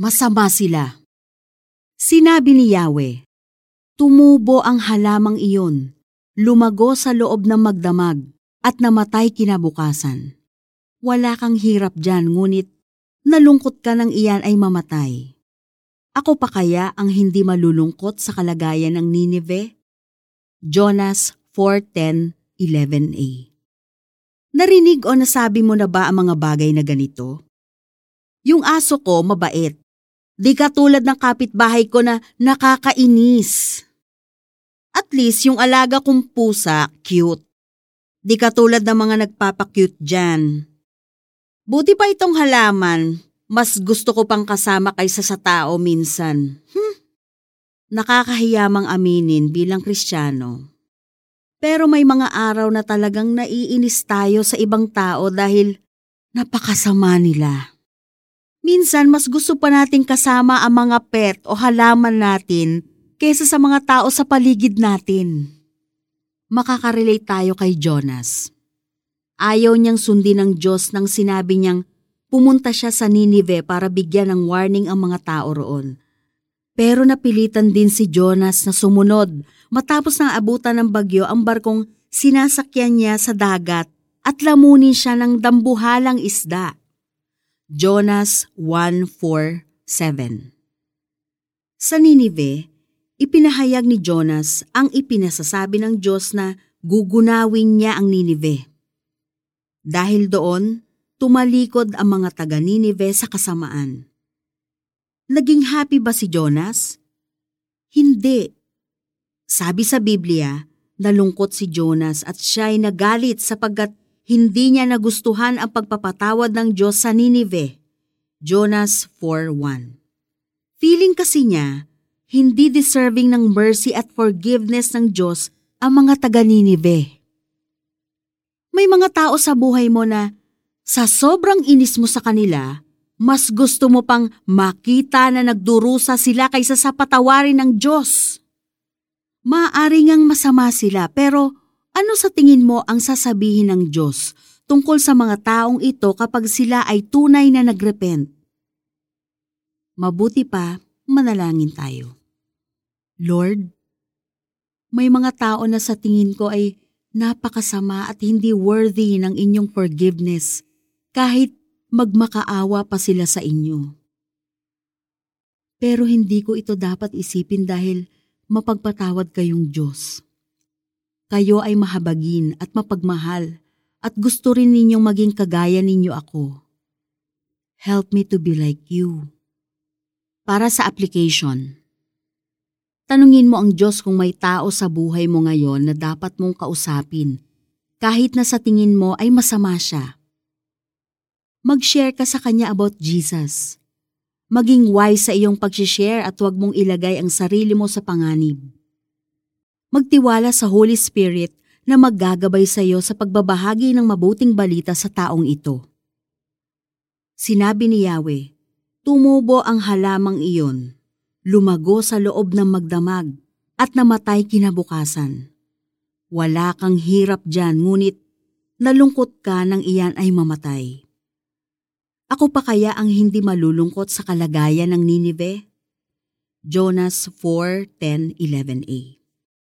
Masama sila. Sinabi ni Yahweh, Tumubo ang halamang iyon, lumago sa loob ng magdamag, at namatay kinabukasan. Wala kang hirap dyan, ngunit nalungkot ka ng iyan ay mamatay. Ako pa kaya ang hindi malulungkot sa kalagayan ng Nineveh? Jonas 4.10.11a Narinig o nasabi mo na ba ang mga bagay na ganito? Yung aso ko mabait. Di katulad ng kapitbahay ko na nakakainis. At least yung alaga kong pusa, cute. Di katulad ng mga nagpapakute dyan. Buti pa itong halaman, mas gusto ko pang kasama kaysa sa tao minsan. Hmm. Nakakahiyamang aminin bilang kristyano. Pero may mga araw na talagang naiinis tayo sa ibang tao dahil napakasama nila. Minsan mas gusto pa nating kasama ang mga pet o halaman natin kesa sa mga tao sa paligid natin. Makakarelate tayo kay Jonas. Ayaw niyang sundin ng Diyos nang sinabi niyang pumunta siya sa Ninive para bigyan ng warning ang mga tao roon. Pero napilitan din si Jonas na sumunod matapos nang abutan ng bagyo ang barkong sinasakyan niya sa dagat at lamunin siya ng dambuhalang isda. Jonas 1.4.7 Sa Ninive, ipinahayag ni Jonas ang ipinasasabi ng Diyos na gugunawin niya ang Ninive. Dahil doon, tumalikod ang mga taga Ninive sa kasamaan. Naging happy ba si Jonas? Hindi. Sabi sa Biblia, nalungkot si Jonas at siya ay nagalit sapagkat hindi niya nagustuhan ang pagpapatawad ng Diyos sa Ninive. Jonas 4.1 Feeling kasi niya, hindi deserving ng mercy at forgiveness ng Diyos ang mga taga Ninive. May mga tao sa buhay mo na sa sobrang inis mo sa kanila, mas gusto mo pang makita na nagdurusa sila kaysa sa patawarin ng Diyos. Maaari ngang masama sila pero ano sa tingin mo ang sasabihin ng Diyos tungkol sa mga taong ito kapag sila ay tunay na nagrepent? Mabuti pa, manalangin tayo. Lord, may mga tao na sa tingin ko ay napakasama at hindi worthy ng inyong forgiveness kahit magmakaawa pa sila sa inyo. Pero hindi ko ito dapat isipin dahil mapagpatawad kayong Diyos. Kayo ay mahabagin at mapagmahal at gusto rin ninyong maging kagaya ninyo ako. Help me to be like you. Para sa application, tanungin mo ang Diyos kung may tao sa buhay mo ngayon na dapat mong kausapin kahit na sa tingin mo ay masama siya mag-share ka sa kanya about Jesus. Maging wise sa iyong pag-share at huwag mong ilagay ang sarili mo sa panganib. Magtiwala sa Holy Spirit na maggagabay sa iyo sa pagbabahagi ng mabuting balita sa taong ito. Sinabi ni Yahweh, Tumubo ang halamang iyon, lumago sa loob ng magdamag, at namatay kinabukasan. Wala kang hirap dyan, ngunit nalungkot ka nang iyan ay mamatay. Ako pa kaya ang hindi malulungkot sa kalagayan ng Ninive? Jonas 4:10-11a